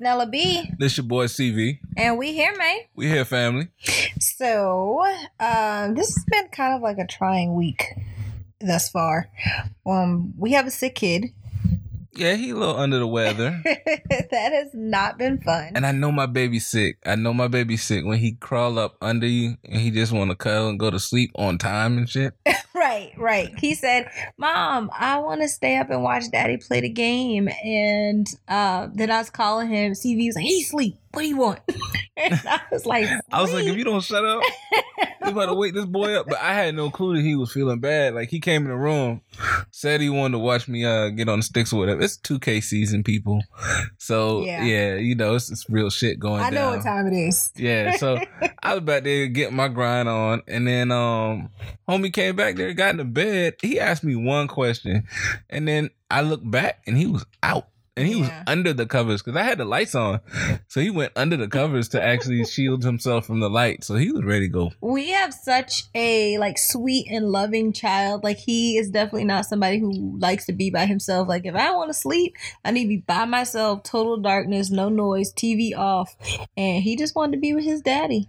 Nella B. This your boy CV. And we here, man. We here, family. So, um, this has been kind of like a trying week thus far. Um, we have a sick kid. Yeah, he a little under the weather. that has not been fun. And I know my baby's sick. I know my baby's sick when he crawl up under you and he just want to cuddle and go to sleep on time and shit. right, right. He said, "Mom, I want to stay up and watch Daddy play the game." And uh, then I was calling him. CV was like, "He sleep. What do you want?" and I was like, I was like, if you don't shut up, you better wake this boy up. But I had no clue that he was feeling bad. Like he came in the room, said he wanted to watch me uh, get on the sticks or whatever. It's 2K season, people. So yeah, Yeah. you know, it's, it's real shit going on. I down. know what time it is. Yeah, so I was about there getting my grind on, and then um, homie came back there, got in the bed. He asked me one question, and then I looked back, and he was out, and he was under the covers because I had the lights on, so he went under the covers to actually shield himself from the light. So he was ready to go. we have such a like sweet and loving child. Like he is definitely not somebody who likes to be by himself. Like if i want to sleep i need to be by myself. Total darkness no noise tv off. And he just wanted to be with his daddy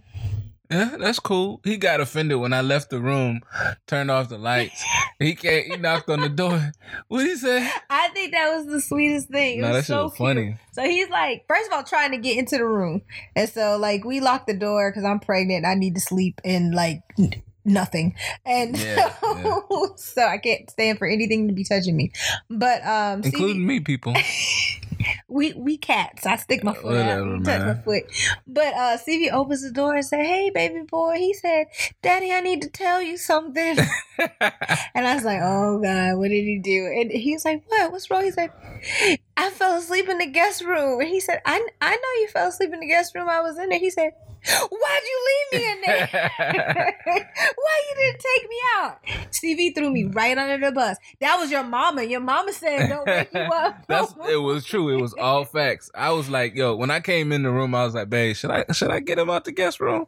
Yeah, that's cool. He got offended when I left the room, turned off the lights. He came, he knocked on the door. What he say? i think that was the sweetest thing it No, was so was funny. so he's like first of all trying to get into the room and so like we locked the door because i'm pregnant i need to sleep in like nothing and Yeah, so, so i can't stand for anything to be touching me but um Including me, people. we we cats. I stick my foot out, Whatever, you touch my foot. But uh CV opens the door and say, "Hey, baby boy." He said, "Daddy, I need to tell you something." and I was like, "Oh God, what did he do?" And he's like, "What? What's wrong?" He said, "I fell asleep in the guest room." And he said, "I I know you fell asleep in the guest room. I was in there." He said, "Why'd you leave me in there?" Why you didn't take me out? CV threw me right under the bus. That was your mama. Your mama said don't wake you up. That's it was true. It was all facts. I was like, yo, when I came in the room, I was like, babe, should I should I get him out the guest room?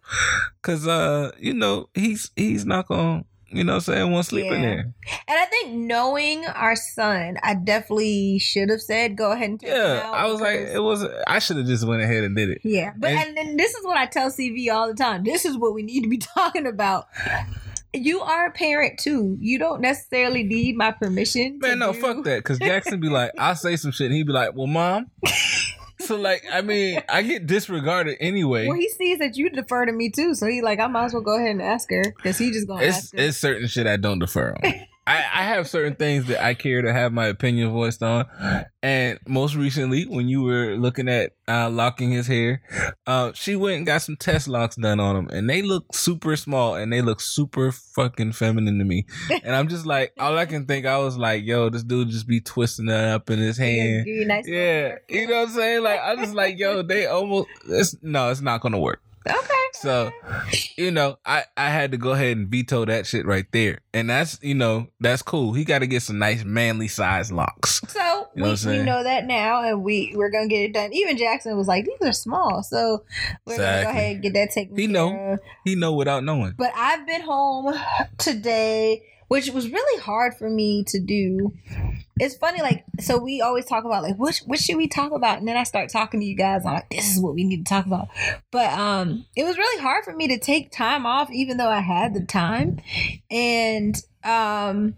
Cause uh, you know, he's he's not gonna, you know what I'm saying, want to sleep in Yeah. there. And I think knowing our son, I definitely should have said go ahead and take Yeah. I was like, it was I should have just went ahead and did it. yeah. But And- and then this is what I tell CV all the time. This is what we need to be talking about. You are a parent too. You don't necessarily need my permission. to Man, no, do- fuck that. Cause Jackson be like, I'll say some shit and he'd be like, Well, mom. so like, I mean, I get disregarded anyway. Well, he sees that you defer to me too, so he like, I might as well go ahead and ask her because he just gonna it's ask her. it's certain shit I don't defer on. I, I have certain things that I care to have my opinion voiced on. And most recently, when you were looking at uh, locking his hair, uh, she went and got some test locks done on him, and they look super small and they look super fucking feminine to me. And I'm just like, all I can think, I was like, yo, this dude just be twisting it up in his hand. you nice Yeah, you know what I'm saying? Like, I just like, yo, they almost, it's, no, it's not gonna work. Okay. So, you know, I I had to go ahead and veto that shit right there, and that's you know that's cool. He got to get some nice manly size locks. So You know we, we know that now, and we we're gonna get it done. Even Jackson was like, "These are small," so we're gonna go ahead and get that taken He care know. of. He know without knowing. But I've been home today, which was really hard for me to do. It's funny, like so we always talk about like which what should we talk about, and then I start talking to you guys. I'm like, this is what we need to talk about. But um, it was really hard for me to take time off, even though I had the time, and um.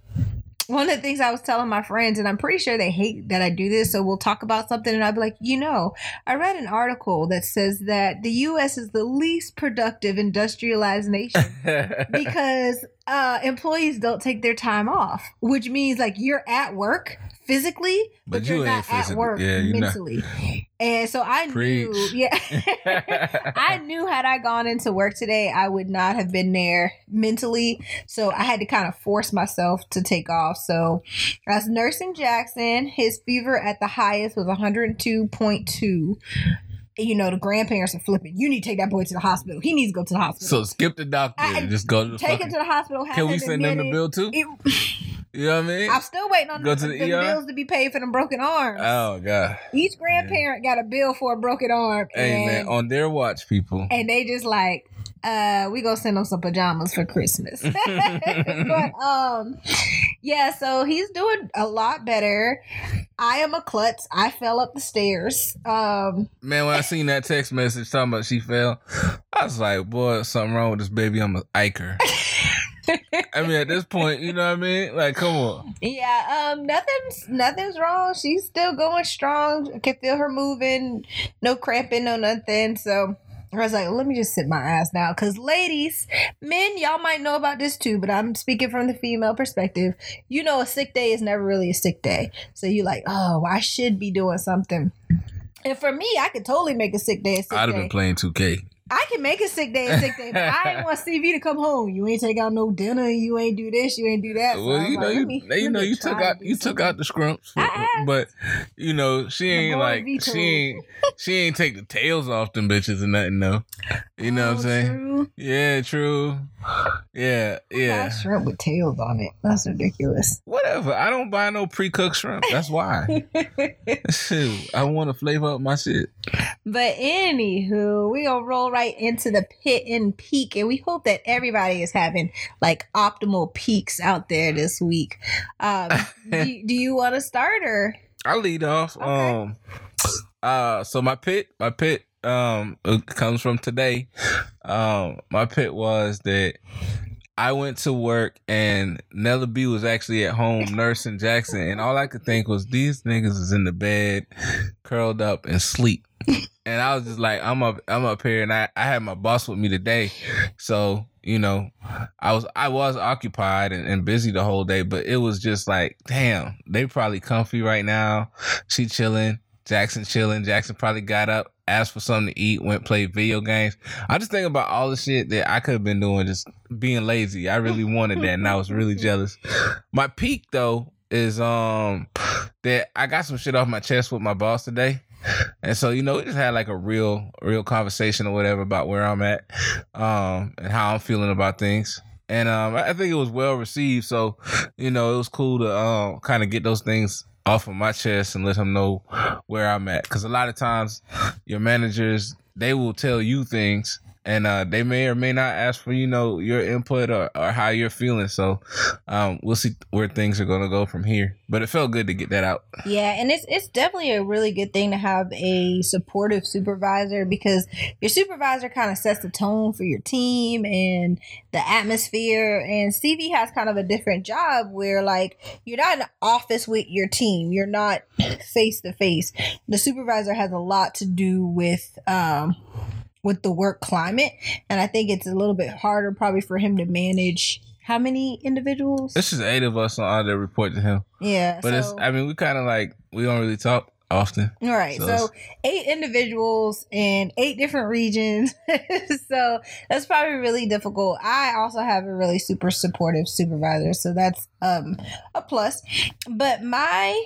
One of the things I was telling my friends, and I'm pretty sure they hate that I do this, so we'll talk about something, and I'll be like, you know, I read an article that says that the U.S. is the least productive industrialized nation because uh, employees don't take their time off, which means like you're at work physically, but, But you're you ain't not at work yeah, you're not. mentally. And so I knew, yeah, I knew had I gone into work today, I would not have been there mentally. So I had to kind of force myself to take off. So I was nursing Jackson. His fever at the highest was 102.2 you know, the grandparents are flipping. You need to take that boy to the hospital. He needs to go to the hospital. so skip the doctor I- and just go to the take him to the hospital. Have Can we send them the bill too? It- You know what I mean? I'm still waiting on Go the, to the ER? bills to be paid for them broken arms. Oh god. Each grandparent got a bill for a broken arm, Hey and, man, on their watch, people. and they just like, uh, we gonna send them some pajamas for Christmas. but um, yeah, so he's doing a lot better. I am a klutz. I fell up the stairs. Um, Man, when I seen that text message talking about she fell, I was like, boy, something wrong with this baby. I'm a Iker. I mean, at this point, you know what I mean? Like, come on. yeah, um, nothing's nothing's wrong. She's still going strong. I can feel her moving. No cramping, no nothing. So I was like, let me just sit my ass down. Cause ladies, men, y'all might know about this too, but I'm speaking from the female perspective. You know, a sick day is never really a sick day. So you like, oh, I should be doing something. And for me, I could totally make a sick day a sick I'd have day. been playing 2K. I can make a sick day a sick day, but I ain't want CV to come home. You ain't take out no dinner. You ain't do this. You ain't do that. Well, you know, like, you, me- you know, you took out, you took out the scrumps, but you know, she ain't like, she ain't, she ain't take the tails off them bitches and nothing. though. you know what I'm Oh, saying? true. Yeah, true. Yeah, Yeah. yeah. shrimp with tails on it. That's ridiculous. Whatever. I don't buy no pre-cooked shrimp. That's why. Shoot, I want to flavor up my shit. But anywho, we gonna roll right into the pit and peak, and we hope that everybody is having like optimal peaks out there this week. Um, do, do you want to start or? I'll lead off. Okay. Um, uh, so my pit, my pit, um, it comes from today. Um, my pit was that I went to work and Nella B was actually at home nursing Jackson, and all I could think was these niggas is in the bed, curled up and sleep. And I was just like, I'm up, I'm up here, and I, I had my boss with me today, so you know, I was I was occupied and, and busy the whole day, but it was just like, damn, they probably comfy right now. She chilling, Jackson chilling. Jackson probably got up, asked for something to eat, went play video games. I just think about all the shit that I could have been doing, just being lazy. I really wanted that, and I was really jealous. My peak though is um that I got some shit off my chest with my boss today. And so, you know, we just had like a real, real conversation or whatever about where I'm at, um, and how I'm feeling about things. And um, I think it was well received. So, you know, it was cool to um, kind of get those things off of my chest and let him know where I'm at. Because a lot of times, your managers they will tell you things, and uh, they may or may not ask for you know your input or, or how you're feeling. So, um, we'll see where things are gonna go from here. But it felt good to get that out. Yeah, and it's it's definitely a really good thing to have a supportive supervisor because your supervisor kind of sets the tone for your team and the atmosphere. And CV has kind of a different job where like you're not in the office with your team, you're not face to face. The supervisor has a lot to do with um with the work climate, and I think it's a little bit harder probably for him to manage. How many individuals? This is eight of us on all that report to him. yeah, But it's I mean we kind of like we don't really talk often. All right. So So, eight individuals in eight different regions. so that's probably really difficult. I also have a really super supportive supervisor, so that's um a plus. But my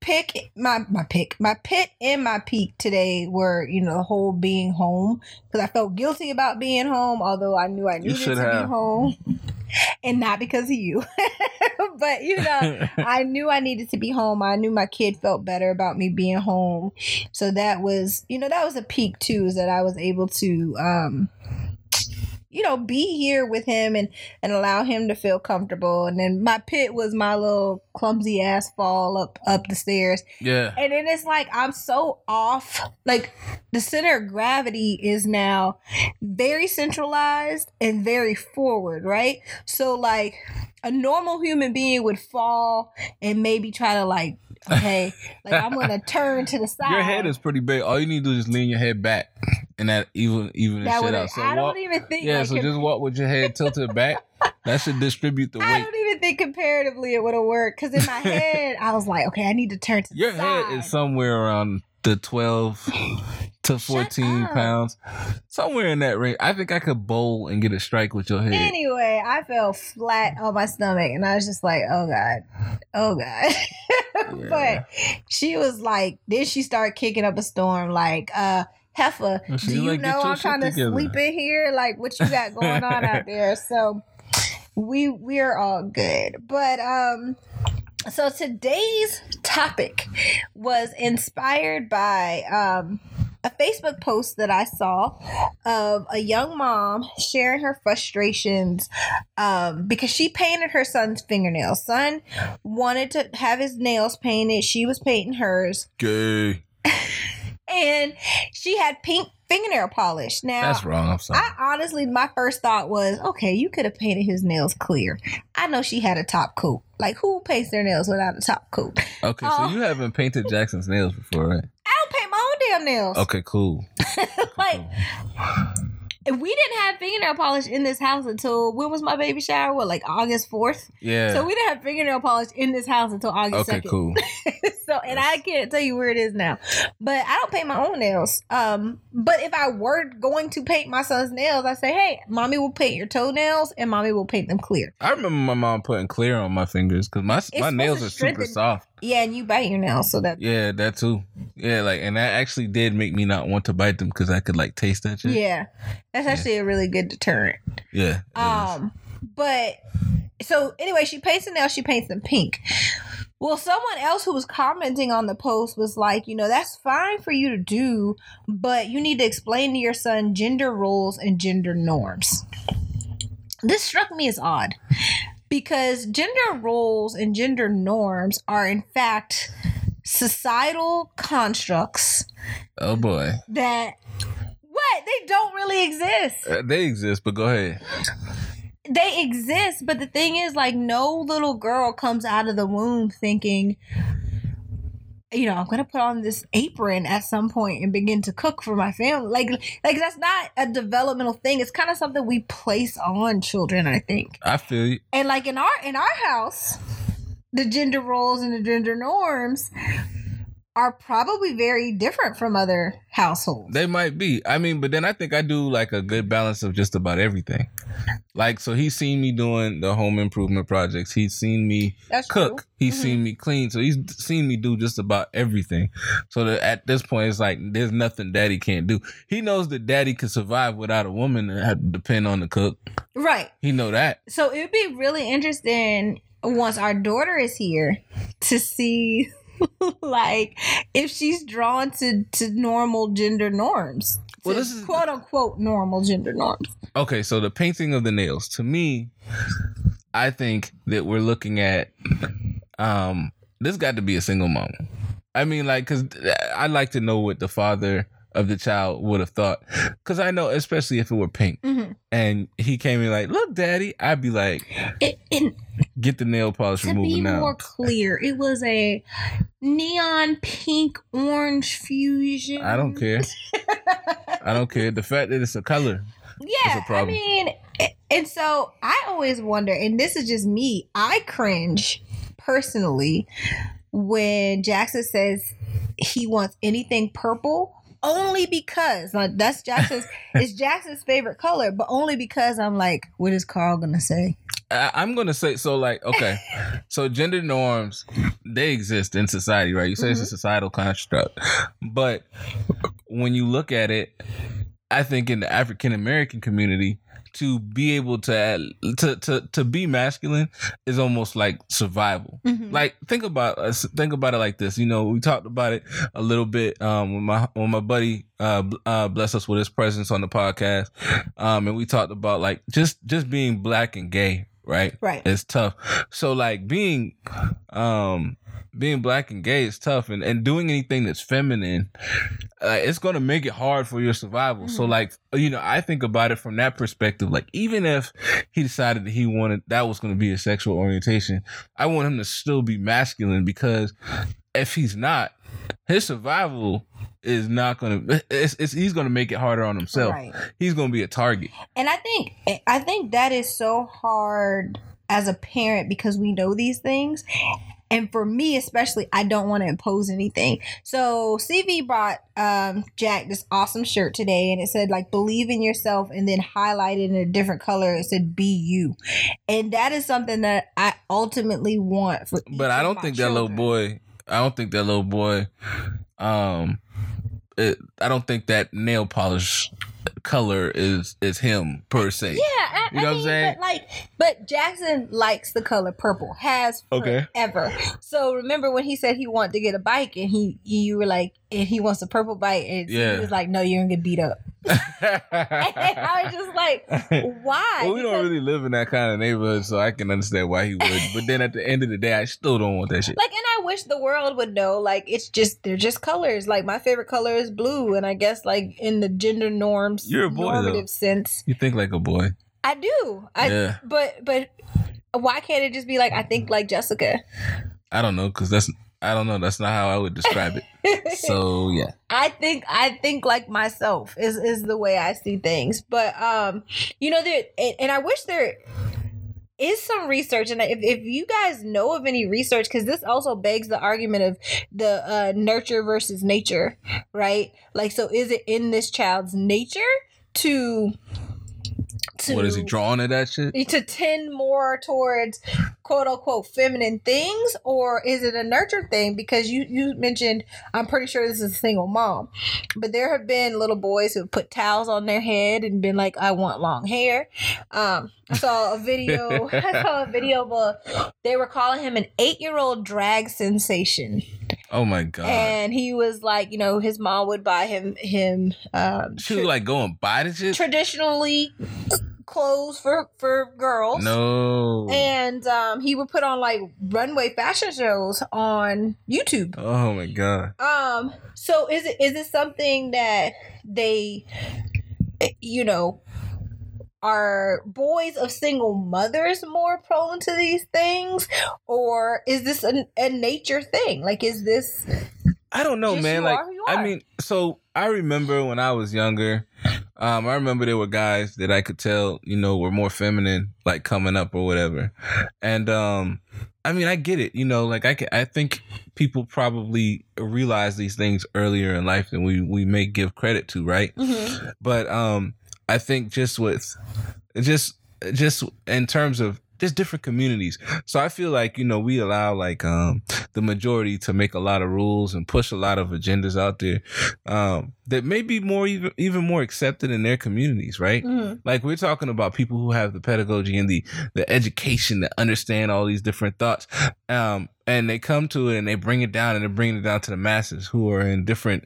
pick my my pick my pit and my peak today were you know the whole being home because I felt guilty about being home although I knew I needed to should be have. home and not because of you but you know I knew I needed to be home. I knew my kid felt better about me being home. So that was, you know, that was a peak too, is that I was able to um you know, be here with him and and allow him to feel comfortable. And then my pit was my little clumsy ass fall up up the stairs. yeah. And then it's like I'm so off. Like the center of gravity is now very centralized and very forward, right? So like a normal human being would fall and maybe try to like, okay, like I'm gonna turn to the side. Your head is pretty big. All you need to do is lean your head back, and that even even that shit out. So I walk, don't even think. yeah. So just walk with your head tilted back. That should distribute the weight. I don't even think comparatively it would have worked because in my head I was like, okay, I need to turn to Your the head side. is somewhere around the twelve to fourteen pounds, somewhere in that range. I think I could bowl and get a strike with your head. Anyway, I fell flat on my stomach and I was just like, oh God. Oh God. Yeah. but she was like, then she started kicking up a storm like, uh, Heifer, Well, do you like, know I'm trying to together." sleep in here? Like, what you got going on out there? So we we're all good. But um so today's topic was inspired by um a Facebook post that I saw of a young mom sharing her frustrations um, because she painted her son's fingernails. Son wanted to have his nails painted. She was painting hers. Gay. and she had pink fingernail polish. Now That's wrong. I'm sorry. I honestly, my first thought was, okay, you could have painted his nails clear. I know she had a top coat. Like, who paints their nails without a top coat? okay, so Oh. you haven't painted Jackson's nails before, right? I don't paint my own damn nails. Okay, cool. like, we didn't have fingernail polish in this house until when was my baby shower? What, like August fourth? Yeah. So we didn't have fingernail polish in this house until August okay, 2nd. cool. so and I can't tell you where it is now. But I don't paint my own nails. Um, but if I were going to paint my son's nails, I say, hey, mommy will paint your toenails and mommy will paint them clear. I remember my mom putting clear on my fingers because my my nails are super soft. Yeah, and you bite your nails, so that Yeah, that too. Yeah, like, and that actually did make me not want to bite them because I could like taste that shit. yeah, that's actually a really good deterrent. Yeah. it is. Um, but so anyway, she paints the nails. She paints them pink. Well, someone else who was commenting on the post was like, you know, that's fine for you to do, but you need to explain to your son gender roles and gender norms. This struck me as odd because gender roles and gender norms are, in fact, societal constructs oh boy, that what they don't really exist. Uh, they exist, but go ahead. they exist, but the thing is, like, no little girl comes out of the womb thinking, you know, I'm gonna put on this apron at some point and begin to cook for my family. Like, like that's not a developmental thing. It's kind of something we place on children, I think. I feel you. And like in our in our house, the gender roles and the gender norms are probably very different from other households. They might be. I mean, but then I think I do like a good balance of just about everything. Like, so he's seen me doing the home improvement projects. He's seen me That's cook. true. He's Mhm. seen me clean. So he's seen me do just about everything. So that at this point, it's like there's nothing daddy can't do. He knows that daddy can survive without a woman and have to depend on the cook. Right. He know that. So it'd be really interesting once our daughter is here to see like if she's drawn to to normal gender norms. Well, this is- quote unquote normal gender norms. Okay, so the painting of the nails. To me, I think that we're looking at um this got to be a single mom. I mean like cuz I'd like to know what the father of the child would have thought cuz I know especially if it were pink Mm-hmm. and he came in like, "Look, daddy." I'd be like, It, it, "Get the nail polish to remover be now." more clear, it was a neon pink orange fusion. I don't care. I don't care. The fact that it's a color. Yeah, a I mean, and so I always wonder, and this is just me, I cringe personally when Jackson says he wants anything purple. Only because like, that's Jackson's it's Jackson's favorite color, but only because I'm like, what is Carl gonna say? I, I'm gonna say so. Like, okay, so gender norms they exist in society, right? You say it's a mm-hmm. societal construct, but when you look at it, I think in the African American community, to be able to to to to be masculine is almost like survival. Mhm. Like think about us. Think about it like this. You know, we talked about it a little bit um, when my when my buddy uh, uh, blessed us with his presence on the podcast, um, and we talked about like just just being black and gay, right? Right. It's tough. So like being um being black and gay is tough and, and doing anything that's feminine uh, it's going to make it hard for your survival so Mhm. like you know i think about it from that perspective like even if he decided that he wanted that was going to be his sexual orientation i want him to still be masculine because if he's not his survival is not going to it's, it's he's going to make it harder on himself Right. he's going to be a target And I think I think that is so hard as a parent because we know these things. And for me especially, I don't want to impose anything. So CV brought um, Jack this awesome shirt today, and it said like "Believe in yourself," and then highlighted in a different color. It said "Be you," and that is something that I ultimately want for. but I don't think that little boy. I don't think that little boy. Um, it, I don't think that nail polish color is is him per se. Yeah, I, You know what I'm saying? But like, but Jackson likes the color purple. Has Okay. ever. So remember when he said he wanted to get a bike, and he you were like, and he wants a purple bike, and Yeah. he was like, no, you're gonna get beat up. I was just like, why? Well, we don't really live in that kind of neighborhood, so I can understand why he would. But then at the end of the day, I still don't want that shit. Like, and I wish the world would know. Like, it's just they're just colors. Like, my favorite color is blue, and I guess like in the gender norms, You're a boy, though. sense, You think like a boy. I do. I yeah. but but why can't it just be like I think like Jessica? I don't know, because that's, I don't know. That's not how I would describe it. So, yeah. I think I think like myself is is the way I see things. But um, you know there and, and I wish there is some research and if, if you guys know of any research because this also begs the argument of the uh, nurture versus nature right? Like so is it in this child's nature to to What is he drawing at that shit? to tend more towards quote unquote feminine things or is it a nurture thing because you you mentioned i'm pretty sure this is a single mom but there have been little boys who have put towels on their head and been like i want long hair um i saw a video i saw a video of a they were calling him an eight-year-old drag sensation Oh my God. and he was like you know his mom would buy him him um she was like going buy the shit? traditionally clothes for for girls No. and um, he would put on like runway fashion shows on YouTube. Oh my God. Um, so is it is it something that they, you know, are boys of single mothers more prone to these things, or is this a, a nature thing? Like, is this I don't know, Just man. Like, are who you I mean, so I remember when I was younger. Um, I remember there were guys that I could tell, you know, were more feminine, like coming up or whatever. And um, I mean, I get it. You know, like I can, I think people probably realize these things earlier in life than we we may give credit to, right? But um, I think just with just just in terms of just different communities. So I feel like you know we allow like um the majority to make a lot of rules and push a lot of agendas out there um that may be more even even more accepted in their communities, right? Mhm. Like we're talking about people who have the pedagogy and the the education to understand all these different thoughts. Um and they come to it and they bring it down and they bring it down to the masses who are in different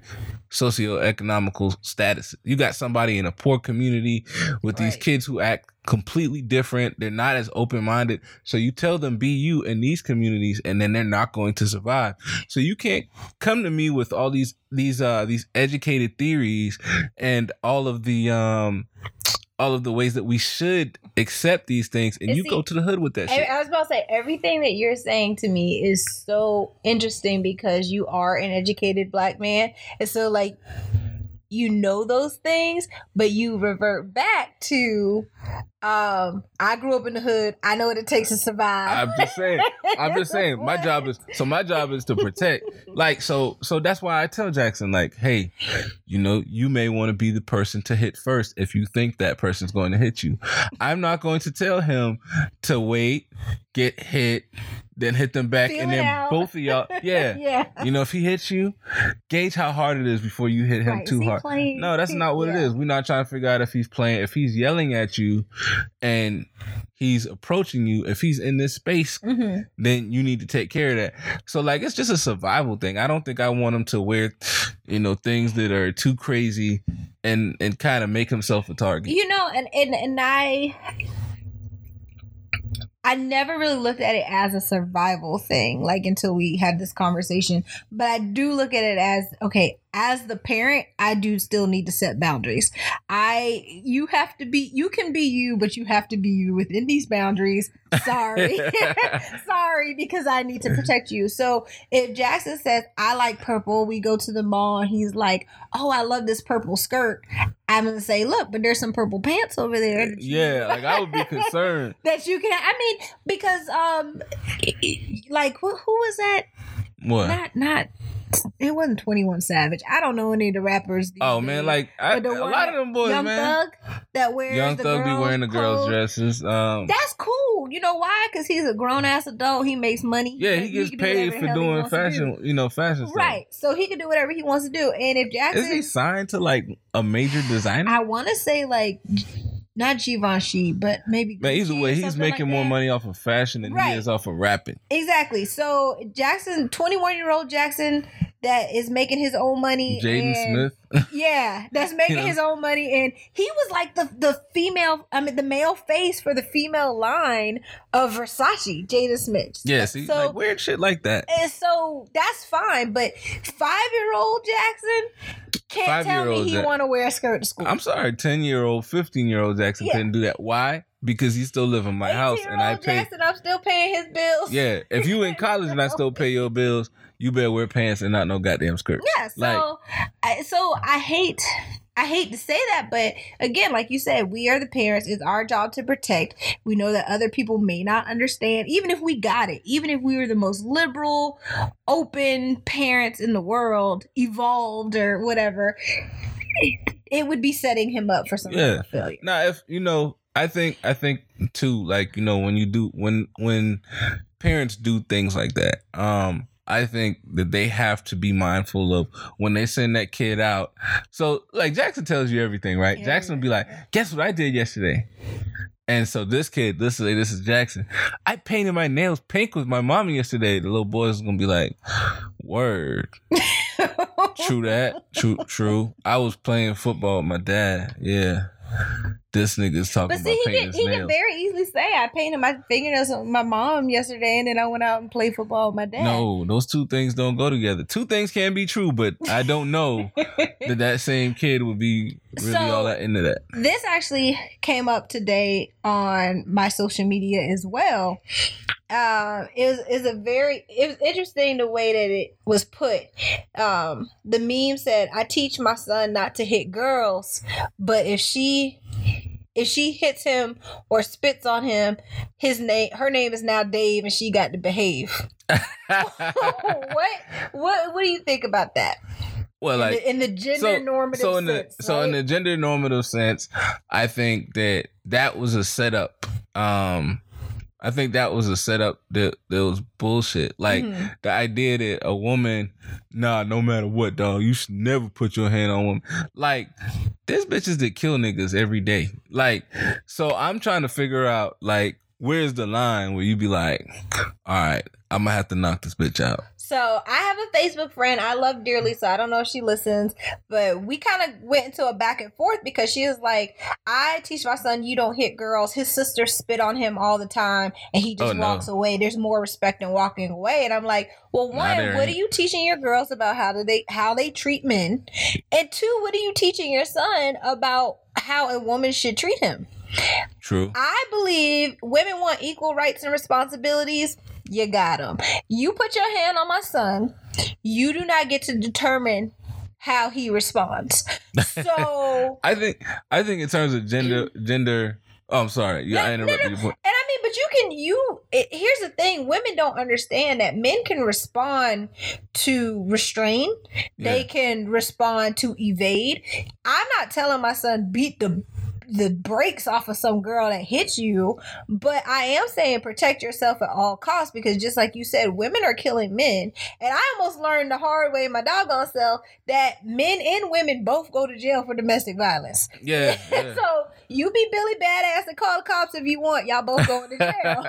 socioeconomical status. You got somebody in a poor community with these kids who act completely different. They're not as open minded. So you tell them be you in these communities and then they're not going to survive. So you can't come to me with all these these uh these educated theories and all of the um all of the ways that we should accept these things and And you see, go to the hood with that shit. I was about to say everything that you're saying to me is so interesting because you are an educated black man, and so like you know those things, but you revert back to um I grew up in the hood. I know what it takes to survive. I'm just saying. I'm just saying. My job is so. My job is to protect. Like so. So that's why I tell Jackson, like, hey, you know, you may want to be the person to hit first if you think that person's going to hit you. I'm not going to tell him to wait, get hit, then hit them back, Feel and then out. both of y'all, yeah. yeah. You know, if he hits you, gauge how hard it is before you hit him Right. Too hard. playing- No, that's not what it Yeah. is. We're not trying to figure out if he's playing. If he's yelling at you and he's approaching you, if he's in this space, Mhm. then you need to take care of that. So like it's just a survival thing. I don't think I want him to wear, you know, things that are too crazy and and kind of make himself a target. You know, and and and I I never really looked at it as a survival thing, like until we had this conversation. But I do look at it as okay, as the parent, I do still need to set boundaries. I you have to be you can be you, but you have to be you within these boundaries. Sorry. Sorry, because I need to protect you. So if Jackson says, I like purple, we go to the mall and he's like, Oh, I love this purple skirt. I'm gonna say, look, but there's some purple pants over there. yeah, like I would be concerned. that you can. I mean, because um, like who, who was that? What? Not not. It wasn't Twenty One Savage. I don't know any of the rappers. Oh man, days. like I, a But the one lot of them boys, Young man. Thug that wears Young the Thug be wearing the girls' clothes. dresses. Um, That's cool. You know why? Because he's a grown ass adult. He makes money. yeah, he gets can do paid for he doing to do. fashion, you know, fashion stuff. Right. So he can do whatever he wants to do. And if Jackson, Is he signed to like a major designer? I want to say like not Givenchy, but maybe. Man, either way, he's making like more money off of fashion than Right. he is off of rapping. Exactly. So Jackson, twenty one year old Jackson, that is making his own money. Jaden Smith. Yeah, that's making You know? his own money, and he was like the the female, I mean the male face for the female line of Versace, Jada Smith. Yeah, see, so like weird shit like that. and so that's fine, but five year old Jackson can't tell me Five-year-old he want to wear a skirt to school. I'm sorry, ten year old, fifteen year old Jackson Yeah. couldn't do that. Why? Because he still live in my house, and I pay. Jackson, I'm still paying his bills. Yeah, if you in college and I still pay your bills, you better wear pants and not no goddamn skirt. Yeah, so Like- I, so I hate I hate to say that, but again, like you said, we are the parents. It's our job to protect. We know that other people may not understand, even if we got it, even if we were the most liberal, open parents in the world, evolved or whatever, it would be setting him up for some Yeah. failure. Now, if you know, I think, I think too, like you know, when you do, when when parents do things like that, um, I think that they have to be mindful of when they send that kid out. So, like Jackson tells you everything, right? Yeah. Jackson will be like, "Guess what I did yesterday." And so this kid, this is this is Jackson. I painted my nails pink with my mommy yesterday. The little boy's gonna be like, "Word, true that, true, true." I was playing football with my dad. Yeah, this nigga's talking But see, about he can he can very easily say, "I painted my fingernails with my mom yesterday, and then I went out and played football with my dad." No, those two things don't go together. Two things can be true, but I don't know that that same kid would be really So- all that into that. this actually came up today on my social media as well. Uh, it was is a very it was interesting the way that it was put. Um, the meme said, "I teach my son not to hit girls, but if she." If she hits him or spits on him, his name her name is now Dave and she got to behave. what what what do you think about that? well, In like the, in the gender so, normative so in sense. the so in the gender normative sense, I think that that was a setup. Um, I think that was a setup that that was bullshit. Like Mhm. the idea that a woman, nah, no matter what, dog, you should never put your hand on women. Like there's bitches that kill niggas every day. Like, so I'm trying to figure out like where's the line where you be like, all right, I'm gonna have to knock this bitch out. So I have a Facebook friend I love dearly, so I don't know if she listens, but we kind of went into a back and forth because she was like, I teach my son you don't hit girls. His sister spit on him all the time and he just Oh, no. walks away. There's more respect in walking away. And I'm like, well, one, what are you teaching your girls about how do they how they treat men? And two, what are you teaching your son about how a woman should treat him? True. I believe women want equal rights and responsibilities. You got him. You put your hand on my son. You do not get to determine how he responds. So, I think I think in terms of gender gender. Oh, I'm sorry. Yeah, I No, no, interrupted no. your point. and I mean, but you can you. It, here's the thing: women don't understand that men can respond to restrain. They can respond to evade. I'm not telling my son beat the the brakes off of some girl that hits you, but I am saying protect yourself at all costs because just like you said, women are killing men. And I almost learned the hard way in my doggone self that men and women both go to jail for domestic violence. Yeah. yeah. so you be Billy Badass and call the cops if you want. Y'all both going to jail.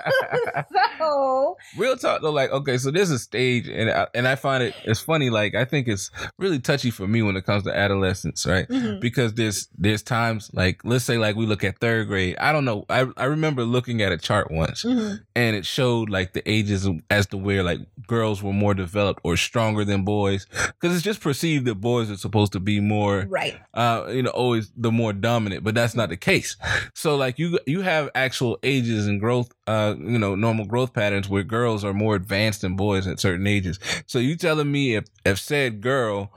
so Real talk though, like okay, so there's a stage, and I, and I find it it's funny. Like I think it's really touchy for me when it comes to adolescence, right? mhm. Because there's there's times like let's say like we look at third grade. I don't know. I I remember looking at a chart once, Mhm. and it showed like the ages as to where like girls were more developed or stronger than boys, because it's just perceived that boys are supposed to be more right. uh, you know, always the more dominant, but that's not the case. So like you you have actual ages and growth, uh, you know, normal growth patterns where girls are more advanced than boys at certain ages. So you telling me if if said girl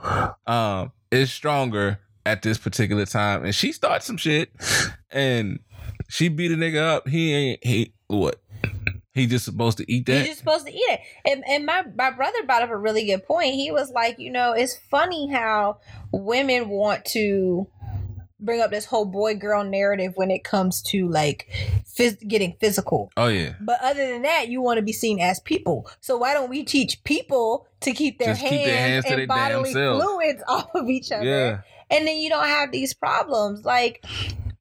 um is stronger at this particular time and she starts some shit and she beat a nigga up, he ain't he what? He just supposed to eat that? just supposed to eat it. And, and my, my brother brought up a really good point. He was like, you know, it's funny how women want to bring up this whole boy girl narrative when it comes to like phys- getting physical. oh yeah. But other than that, you want to be seen as people. So why don't we teach people to keep their hands, keep their hands and bodily fluids off of each other? Yeah. And then you don't have these problems like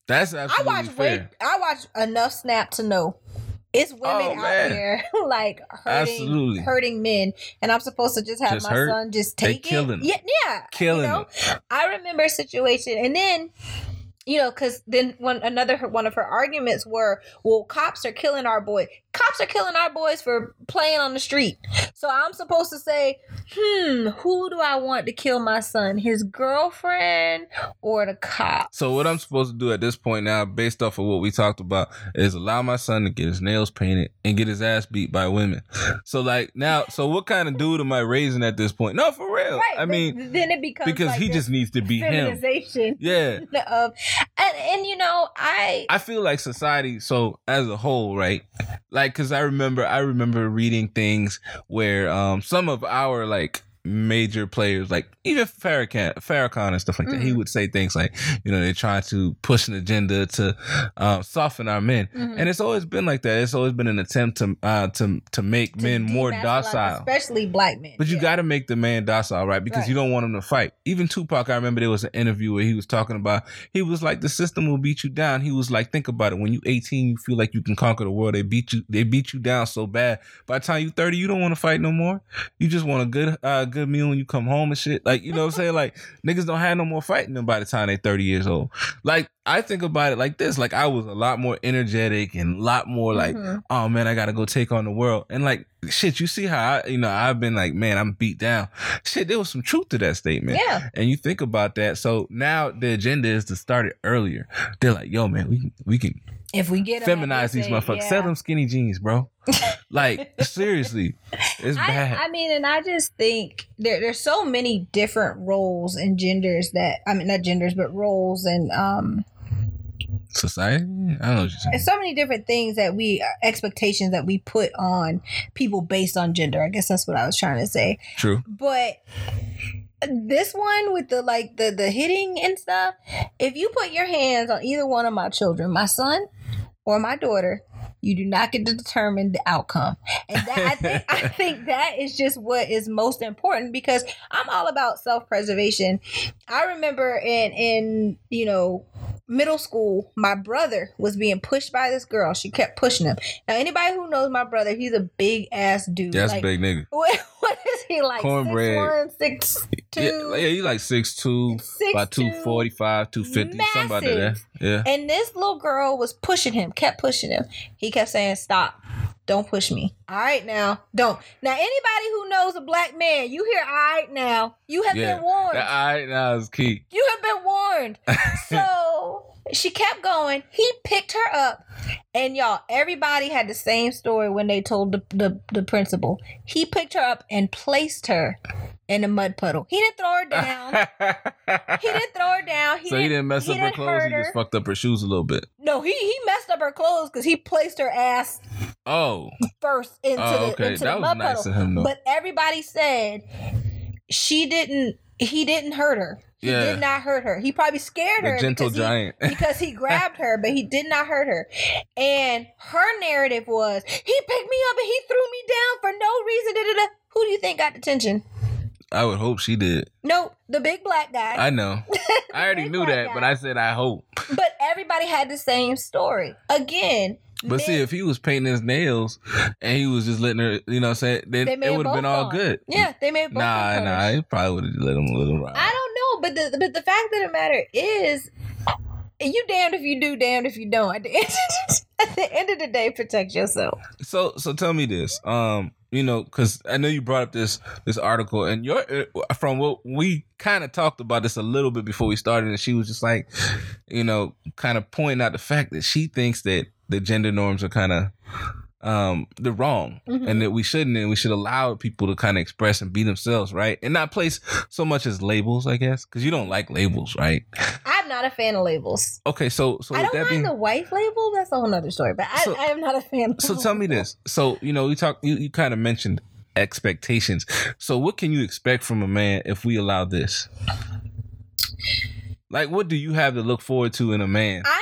That's I absolutely watch fair. way, I watch enough Snap to know it's women Oh, out there like hurting Absolutely. hurting men, and I'm supposed to just have Just my hurt. son just They take it. killing. Yeah, yeah, Killing you know? I remember a situation, and then. You know, because then one another one of her arguments were, "Well, cops are killing our boy. Cops are killing our boys for playing on the street. So I'm supposed to say, hmm, who do I want to kill my son? His girlfriend or the cop? So what I'm supposed to do at this point now, based off of what we talked about, is allow my son to get his nails painted and get his ass beat by women. So like now, so what kind of dude am I raising at this point? No, for real. Right. I then- mean, then it becomes because like he just needs to be him. Yeah. of and and you know I I feel like society, so as a whole, right? Like, cause I remember, I remember reading things where um some of our like major players, like even Farrakhan, Farrakhan and stuff like that, he Mhm. would say things like, you know, they're trying to push an agenda to um, soften our men, Mhm. and it's always been like that. It's always been an attempt to uh to to make to men more docile. especially black men. But you Yeah. got to make the man docile, right? Because you don't want him to fight. Even Tupac, I remember there was an interview where he was talking about, he was like, the system will beat you down. He was like, think about it. When you 18, you feel like you can conquer the world. They beat you, they beat you down so bad. By the time you 30, you don't want to fight no more. You just want a good, uh, good meal when you come home and shit. Like, you know what I'm saying? Like, niggas don't have no more fighting them by the time they 30 years old. Like, I think about it like this. Like, I was a lot more energetic and a lot more like, Mhm. oh man, I gotta go take on the world. And like, shit, you see how I, you know, I've been like, man, I'm beat down. Shit, there was some truth to that statement. yeah. And you think about that. So now the agenda is to start it earlier. They're like, yo, man, we can, we can If we get feminize these motherfuckers. yeah. Sell them skinny jeans, bro. like, seriously. It's bad. I, I mean, and I just think there there's so many different roles and genders that I mean not genders but roles and um Society? I don't know what you're saying. so many different things that we uh, expectations that we put on people based on gender. I guess that's what I was trying to say. True. But this one with the like the the hitting and stuff, if you put your hands on either one of my children, my son or my daughter, you do not get to determine the outcome. And that, I think I think that is just what is most important because I'm all about self-preservation. I remember in in, you know, middle school, my brother was being pushed by this girl. She kept pushing him. Now anybody who knows my brother, he's a big ass dude. That's like, a big nigga. what, what is he like? Cornbread. Six one, six two, Yeah, yeah, you like 6'2", six about two. 245, 250, something about that. Yeah. And this little girl was pushing him, kept pushing him. He kept saying, "Stop." Don't push me. All right now. Don't. Now anybody who knows a black man, you hear all right now. You have Yeah. been warned. All right, now is key. you have been warned. So she kept going. He picked her up. And y'all, everybody had the same story when they told the, the, the principal. He picked her up and placed her in a mud puddle. He didn't throw her down. he didn't throw her down. He so he didn't mess he up her didn't clothes. hurt He just her. fucked up her shoes a little bit. No, he he messed up her clothes because he placed her ass Oh, first into oh, the into That the was mud nice puddle. of him, though. But everybody said she didn't. He didn't hurt her. He Yeah. did not hurt her. He probably scared the her. gentle because he- giant. because he grabbed her, but he did not hurt her. And her narrative was, he picked me up and he threw me down for no reason. Da, da, da. Who do you think got detention? I would hope she did. No, the big black guy. I know. I already knew that, guy. but I said I hope. but everybody had the same story. Again. But see, if he was painting his nails and he was just letting her, you know what I'm saying, then They it would have been all good. yeah, they made both Nah, nah, he probably would have let him let him ride. I don't know, but the but the fact of the matter is, you damned if you do, damned if you don't. At the end, at the end of the day, protect yourself. So so tell me this, um, you know, because I know you brought up this this article, and your uh, from what we kind of talked about this a little bit before we started, and she was just like, you know, kind of pointing out the fact that she thinks that the gender norms are kind of um they're wrong Mhm. and that we shouldn't and we should allow people to kind of express and be themselves right and not place so much as labels i guess because you don't like labels right I'm not a fan of labels. okay so so I don't mind being the wife label. That's a whole nother story. But I, So- I am not a fan. Of so tell me this so you know you talk you, you kind of mentioned expectations so what can you expect from a man if we allow this like what do you have to look forward to in a man I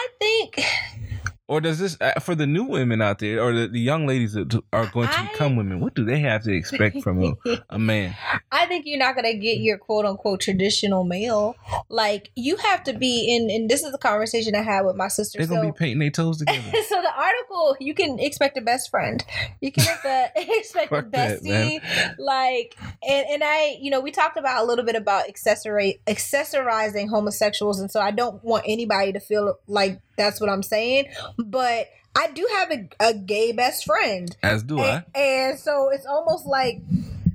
Or does this uh, for the new women out there, or the, the young ladies that are going to I- become women? What do they have to expect from a, a man? I think you're not gonna get your quote unquote traditional male. Like you have to be in. And this is a conversation I had with my sister. They're gonna be painting their toes together. so the article you can expect a best friend. You can expect, expect a Fuck that, bestie. like and and I you know we talked about a little bit about accessory accessorizing homosexuals, and so I don't want anybody to feel like that's what I'm saying, but. I do have a, a gay best friend. As do I. And, and so it's almost like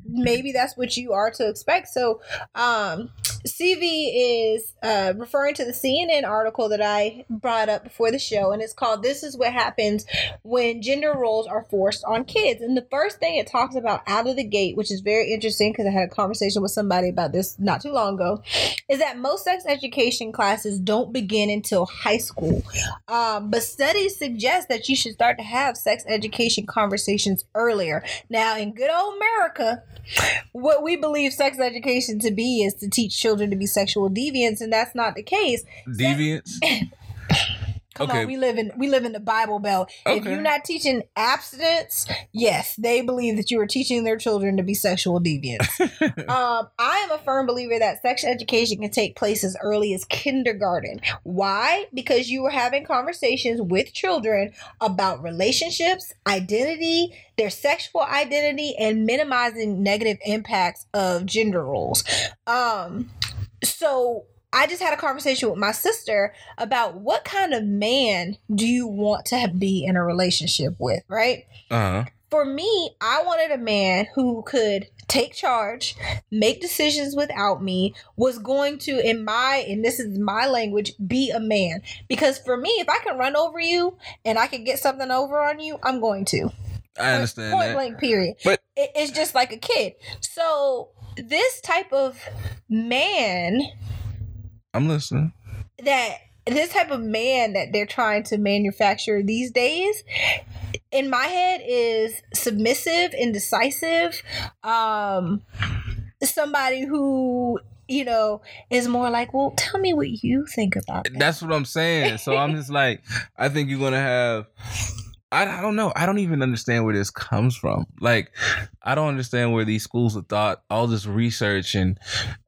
maybe that's what you are to expect. So, um, CV is uh, referring to the CNN article that I brought up before the show, and it's called This is What Happens When Gender Roles Are Forced on Kids. And the first thing it talks about out of the gate, which is very interesting because I had a conversation with somebody about this not too long ago, is that most sex education classes don't begin until high school. Um, but studies suggest that you should start to have sex education conversations earlier. Now, in good old America, what we believe sex education to be is to teach children to be sexual deviants, and that's not the case. Deviants. Come Okay. on, we live in we live in the Bible Belt. If you're not teaching abstinence, yes, they believe that you are teaching their children to be sexual deviants. um, I am a firm believer that sex education can take place as early as kindergarten. Why? Because you are having conversations with children about relationships, identity, their sexual identity, and minimizing negative impacts of gender roles. Um, so I just had a conversation with my sister about what kind of man do you want to be in a relationship with, right? uh huh. For me, I wanted a man who could take charge, make decisions without me, was going to, in my, and this is my language, be a man. Because for me, if I can run over you and I can get something over on you, I'm going to. I understand Point that. blank, period. But- it, it's just like a kid. So this type of man I'm listening. that this type of man that they're trying to manufacture these days in my head is submissive indecisive um somebody who you know is more like well tell me what you think about that That's what I'm saying. So I'm just like, I think you're gonna have. I, I don't know. I don't even understand where this comes from. Like, I don't understand where these schools of thought, all this research and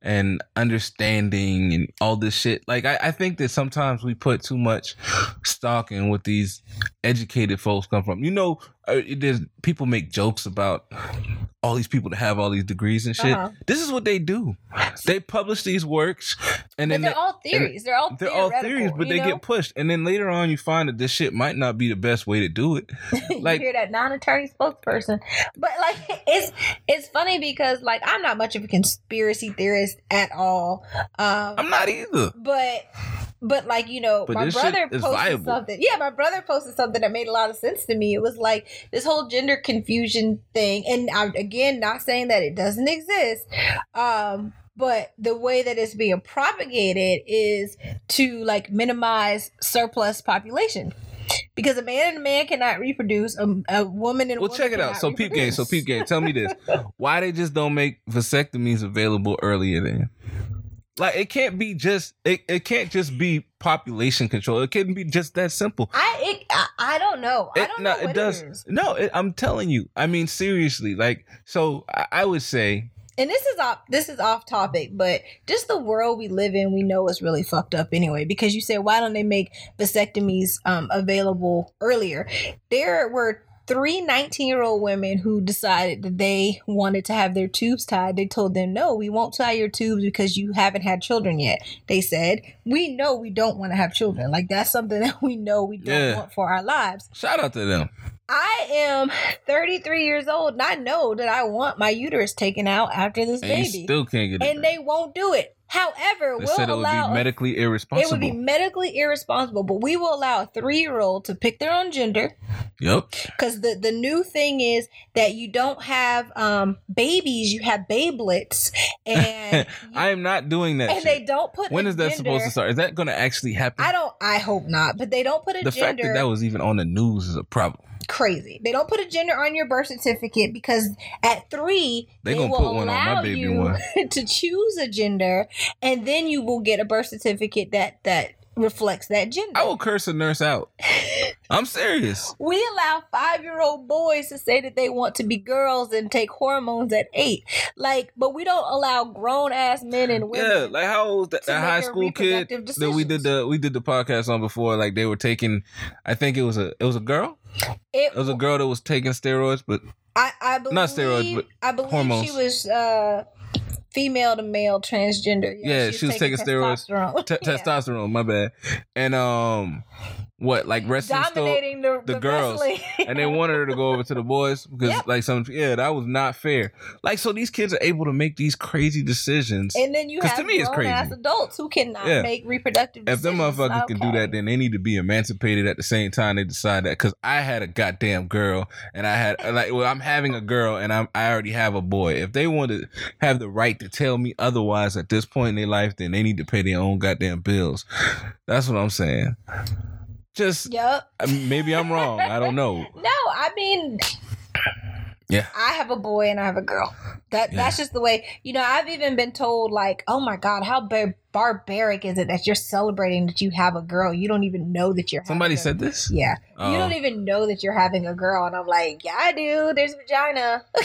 and understanding and all this shit. Like, I, I think that sometimes we put too much stock in what these educated folks come from. You know, there's people make jokes about all these people that have all these degrees and shit. Uh-huh. This is what they do. They publish these works, and but then they're they- all theories they're all they're all theories, but they know? get pushed, and then later on, you find that this shit might not be the best way to do it. like- you hear that non-attorney spokesperson but like it's it's funny because like i'm not much of a conspiracy theorist at all um I'm not either. but but like you know But my brother posted viable. something yeah my brother posted something that made a lot of sense to me it was like this whole gender confusion thing and i'm again not saying that it doesn't exist um but the way that it's being propagated is to like minimize surplus population because a man and a man cannot reproduce a, a woman and a Well, woman check it out. So peep game. So peep game. Tell me this: Why they just don't make vasectomies available earlier? Then, like, it can't be just it. It can't just be population control. It can't be just that simple. I, it, I I don't know. I It, don't no, know what it does. it no, it, I'm telling you. I mean, seriously. Like, so I, I would say and this is off this is off topic, but just the world we live in, we know is really fucked up anyway. Because you said why don't they make vasectomies um, available earlier? There were three 19 year old women who decided that they wanted to have their tubes tied. They told them, no, we won't tie your tubes because you haven't had children yet. They said, we know we don't want to have children. Like that's something that we know we don't Yeah. want for our lives. shout out to them. I am 33 years old and I know that I want my uterus taken out after this And baby. still can't get it. And they won't do it. However, They we'll said it would be medically irresponsible. it would be medically irresponsible, but we will allow a three year old to pick their own gender yep. because the, the new thing is that you don't have um, babies, you have babelets, and I am not doing that. and shit. they don't put When is that gender- supposed to start? Is that going to actually happen? I don't. I hope not, but they don't put a the gender. fact that that was even on the news is a problem. Crazy. They don't put a gender on your birth certificate because at three They they, gonna will put one on my allow baby you one. to choose a gender, and then you will get a birth certificate that that reflects that gender. I will curse a nurse out. I'm serious. We allow five year old boys to say that they want to be girls and take hormones at eight. Like, but we don't allow grown ass men and women. Yeah, like how old that, that high school kid reproductive that we did the we did the podcast on before? Like they were taking, I think it was a it was a girl. it, It was a girl that was taking steroids, but I, I believe, Not steroids, but I believe hormones. she was uh, female to male transgender. Yeah, she was taking steroids. testosterone. t- Yeah. testosterone. My bad. And um, what like wrestling still, dominating the, the the, girls. and they wanted her to go over to the boys because Yep. like some yeah that was not fair. Like so these kids are able to make these crazy decisions. And then you have to me it's grown ass crazy. adults who cannot Yeah. make reproductive if them decisions. motherfuckers can do that, then they need to be emancipated at the same time they decide that. Because I had a goddamn girl, and I had like, well, I'm having a girl, and I'm I already have a boy. If they want to have the right to tell me otherwise at this point in their life, then they need to pay their own goddamn bills. That's what I'm saying. Just Yep. Uh, maybe I'm wrong. I don't know. No, I mean, Yeah. I have a boy and I have a girl. That Yeah. that's just the way. You know, I've even been told like, "Oh my god, how bar- barbaric is it that you're celebrating that you have a girl? You don't even know that you're Somebody said this. Yeah, Oh. you don't even know that you're having a girl." And I'm like, "Yeah, I do. There's a vagina.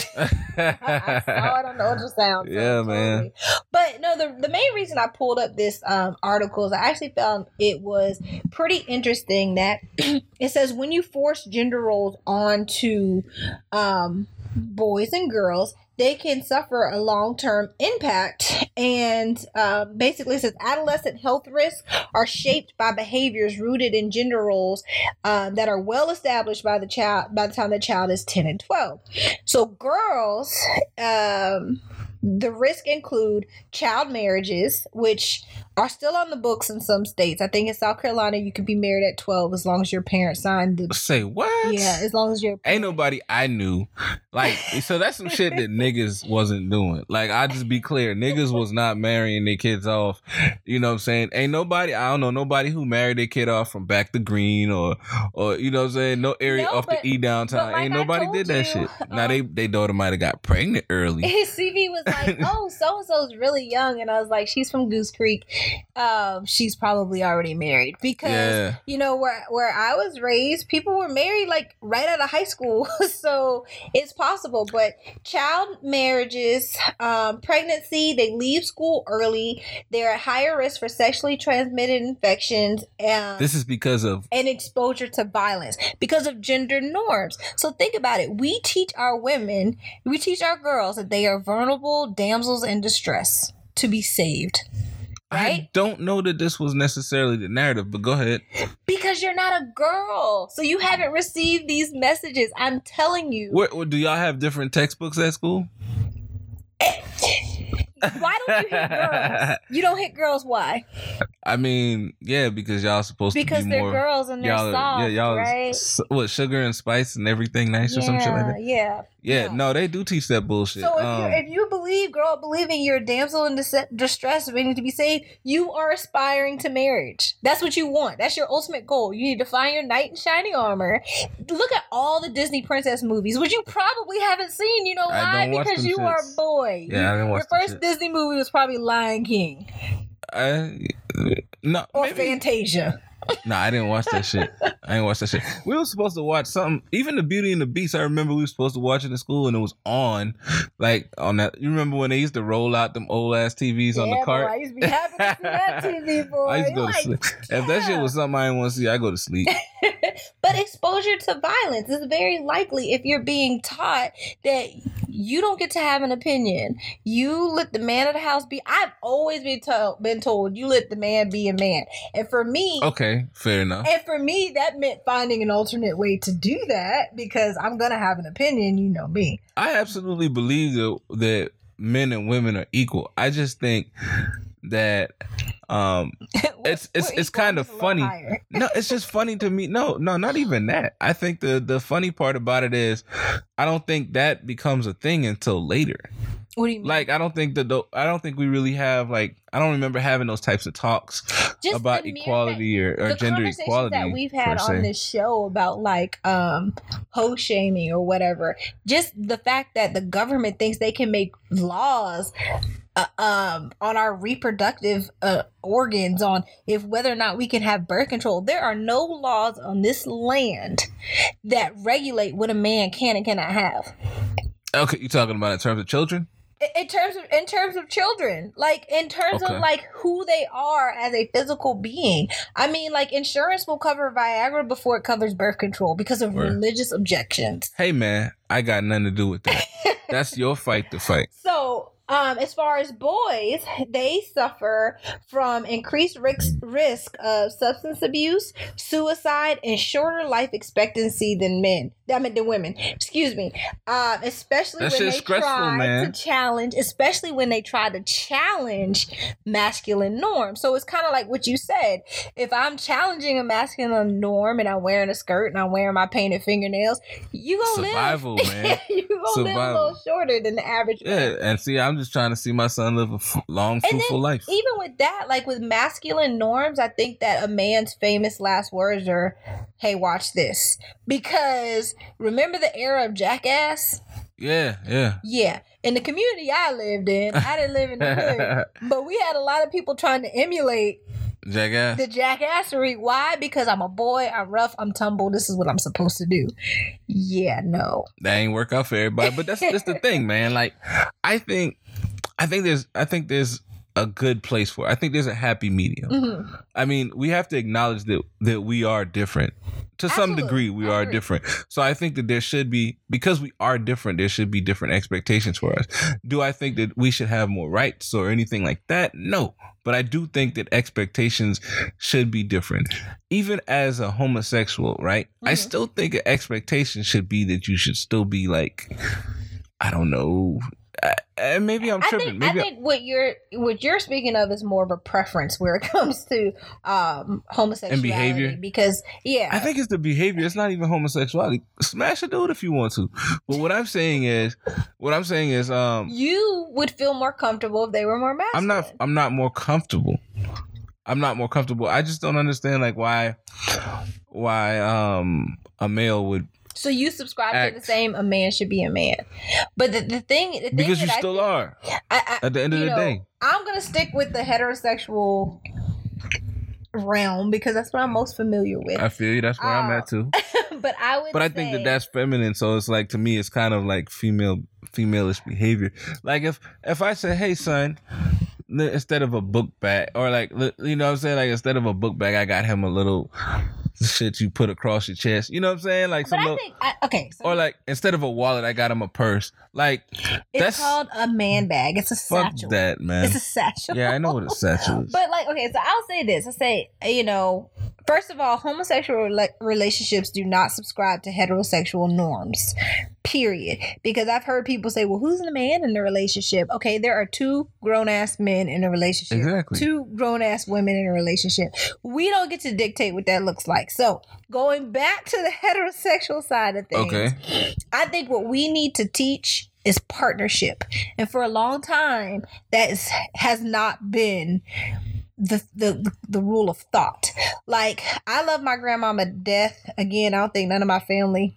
I saw it on the ultrasound." so Yeah, man. But no, the the main reason I pulled up this um, article is I actually found it was pretty interesting that it says when you force gender roles onto um, boys and girls, they can suffer a long term impact. And um, basically, says adolescent health risks are shaped by behaviors rooted in gender roles um, that are well established by the child by the time the child is ten and twelve. So girls. Um, the risk include child marriages, which are still on the books in some states. I think in South Carolina you can be married at twelve as long as your parents signed the Say what? yeah, as long as your Ain't nobody I knew. Like, so that's some shit that niggas wasn't doing. Like, I just be clear, niggas was not marrying their kids off. You know what I'm saying? Ain't nobody, I don't know, nobody who married their kid off from back to green or, or you know what I'm saying? No area No, off but- the E downtown. like Ain't nobody did that you, shit. Now um, they, they daughter might have got pregnant early. his CV was like, "Oh, so and so's really young," and I was like, "She's from Goose Creek. Um, she's probably already married because Yeah. you know where where I was raised, people were married like right out of high school, so it's possible. But child marriages, um, pregnancy, they leave school early. They're at higher risk for sexually transmitted infections. And, This is because of, and exposure to violence because of gender norms. So think about it. We teach our women, we teach our girls that they are vulnerable damsels in distress to be saved. I don't know that this was necessarily the narrative, but go ahead. Because you're not a girl. So you haven't received these messages. I'm telling you. What, do y'all have different textbooks at school? Why don't you hit girls? You don't hit girls. Why? I mean, yeah, because y'all supposed Because to be because they're more. girls and they're y'all, soft, yeah, y'all, right? s- what sugar and spice and everything nice or some shit like that. yeah. Yeah, yeah. no, they do teach that bullshit. So if, um, you if you believe, grow up believing you're a damsel in dis- distress waiting to be saved, you are aspiring to marriage. That's what you want. That's your ultimate goal. You need to find your knight in shining armor. Look at all the Disney princess movies, which you probably haven't seen. You know why? Because you are a boy. Yeah, I didn't watch Your first shits. Disney movie was probably Lion King I, no, or maybe, Fantasia. No, I didn't watch that shit. I didn't watch that shit. We were supposed to watch something. Even the Beauty and the Beast. I remember we were supposed to watch it in school, and it was on, like on that. You remember when they used to roll out them old ass TVs on the cart? boy, I used to be happy to see that TV, boy. I used to go Like, to sleep. If that shit was something I didn't want to see, I go to sleep. but exposure to violence is very likely if you're being taught that you don't get to have an opinion. You let the man of the house be. I've always been told, been told you let the man be a man, and for me, Okay, fair enough. and for me, that meant finding an alternate way to do that because I'm gonna have an opinion. You know me. I absolutely believe that that men and women are equal. I just think that um It's- it's- it's a little funny. no, it's just funny to me. No, no, not even that. I think the the funny part about it is I don't think that becomes a thing until later. What do you mean? Like I don't think that tho- I don't think we really have like I don't remember having those types of talks Just about the equality or, or the gender equality that we've had on se. this show about like um hoe shaming or whatever just the fact that the government thinks they can make laws uh, um on our reproductive uh, organs on if whether or not we can have birth control there are no laws on this land that regulate what a man can and cannot have Okay, you're talking about in terms of children? In terms of in terms of children like in terms Okay. of like who they are as a physical being i mean like insurance will cover viagra before it covers birth control because of Word. religious objections Hey man, I got nothing to do with that. That's your fight to fight. so um, as far as boys, they suffer from increased risk, risk of substance abuse, suicide, and shorter life expectancy than men. I mean, than women. Excuse me. Um, especially That when they try man. to challenge, especially when they try to challenge masculine norms. So it's kind of like what you said. If I'm challenging a masculine norm and I'm wearing a skirt and I'm wearing my painted fingernails, you gonna Survival, live. man. you gonna live a little shorter than the average. man. Yeah, and see, I'm just trying to see my son live a f- long, fruitful life. even with that, like with masculine norms, I think that a man's famous last words are, "Hey, watch this," because remember the era of Jackass? Yeah, yeah. Yeah, in the community I lived in, I didn't live in the hood, but we had a lot of people trying to emulate Jackass. the jackassery. Why? Because I'm a boy, I'm rough, I'm tumble. This is what I'm supposed to do. Yeah, no. that ain't work out for everybody. But that's that's the thing, man. Like, I think, I think there's, I think there's a good place for. It. I think there's a happy medium. hmm I mean, we have to acknowledge that that we are different. To some degree, we are different. So I think that there should be because we are different, there should be different expectations for us. Do I think that we should have more rights or anything like that? No. But I do think that expectations should be different. Even as a homosexual, right? I Mhm. still think an expectation should be that you should still be like I don't know. Uh, And maybe I'm I tripping. think, maybe I think what you're what you're speaking of is more of a preference where it comes to um homosexuality and behavior? because yeah I think it's the behavior. It's not even homosexuality. Smash a dude if you want to. But what I'm saying is, what I'm saying is, um, you would feel more comfortable if they were more masculine. I'm not, I'm not more comfortable. I'm not more comfortable. I just don't understand like why, why um a male would So you subscribe to the same a man should be a man, but the, the thing the thing because you I still think- are I, I, at the end of the know, day. I'm gonna stick with the heterosexual realm because that's what I'm most familiar with. I feel you. That's where I'm Uh, at too. but I would But I think that that's feminine. So it's like to me, it's kind of like female femaleish behavior. Like if if I say, "Hey, son," instead of a book bag, or like you know what I'm saying, like instead of a book bag, I got him a little shit you put across your chest. You know what I'm saying? Like some I little. think I, okay. So Or like instead of a wallet, I got him a purse. Like it's that's called a man bag. It's a fuck satchel. that, man. It's a satchel. Yeah, I know what a satchel is. But like, okay, so I'll say this. I say, you know, first of all, homosexual rela- relationships do not subscribe to heterosexual norms. Period. Because I've heard people say, "Well, who's the man in the relationship?" Okay, there are two grown ass men in a relationship. Exactly. Two grown ass women in a relationship. We don't get to dictate what that looks like. So, going back to the heterosexual side of things, Okay. I think what we need to teach is partnership. And for a long time, that is has not been the the the rule of thought. Like I love my grandmama death. Again, I don't think none of my family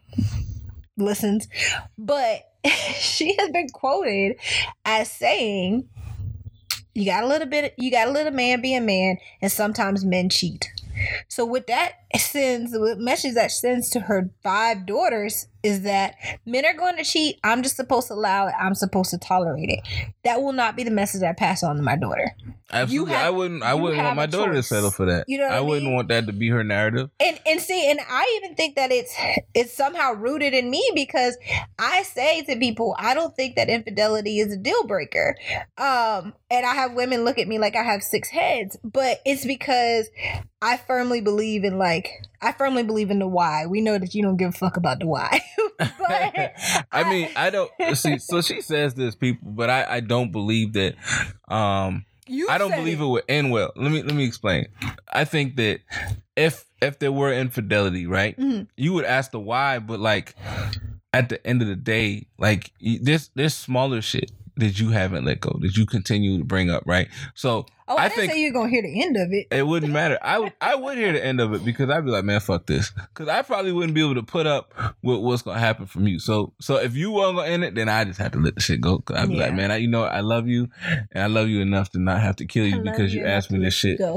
listens, but she has been quoted as saying, "You got a little bit. You got a man be a man, and sometimes men cheat." So with that sends the message that sends to her five daughters is that men are going to cheat. I'm just supposed to allow it. I'm supposed to tolerate it. That will not be the message I pass on to my daughter. Absolutely. have- I wouldn't. I wouldn't want my daughter to settle for that. You know what I I wouldn't want that to be her narrative. And and see, and I even think that it's it's somehow rooted in me because I say to people, I don't think that infidelity is a deal breaker. Um, and I have women look at me like I have six heads, but it's because I firmly believe in like I firmly believe in the why. We know that you don't give a fuck about the why. but I mean, I don't see. So she says this, people, but I, I don't believe that. Um, you I don't believe it would end well. Let me let me explain. I think that if if there were infidelity, right, Mhm. you would ask the why, but like at the end of the day, like y- this this smaller shit. That you haven't let go, that you continue to bring up, right? So Oh, I, I didn't think- say you're gonna hear the end of it. it wouldn't matter. I would I would hear the end of it because I'd be like, man, fuck this. Because I probably wouldn't be able to put up with what's gonna happen from you. So so if you weren't gonna end it, then I just have to let the shit go. Cause I'd be like, man, I, you know. I love you, and I love you enough to not have to kill you because you enough asked me this shit.